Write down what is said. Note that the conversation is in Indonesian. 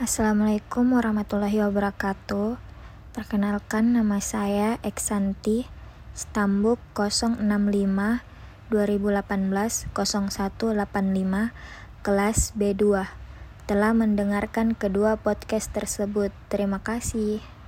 Assalamualaikum warahmatullahi wabarakatuh. Perkenalkan nama saya Eksanti Stambuk 065 2018 0185 kelas B2. Telah mendengarkan kedua podcast tersebut. Terima kasih.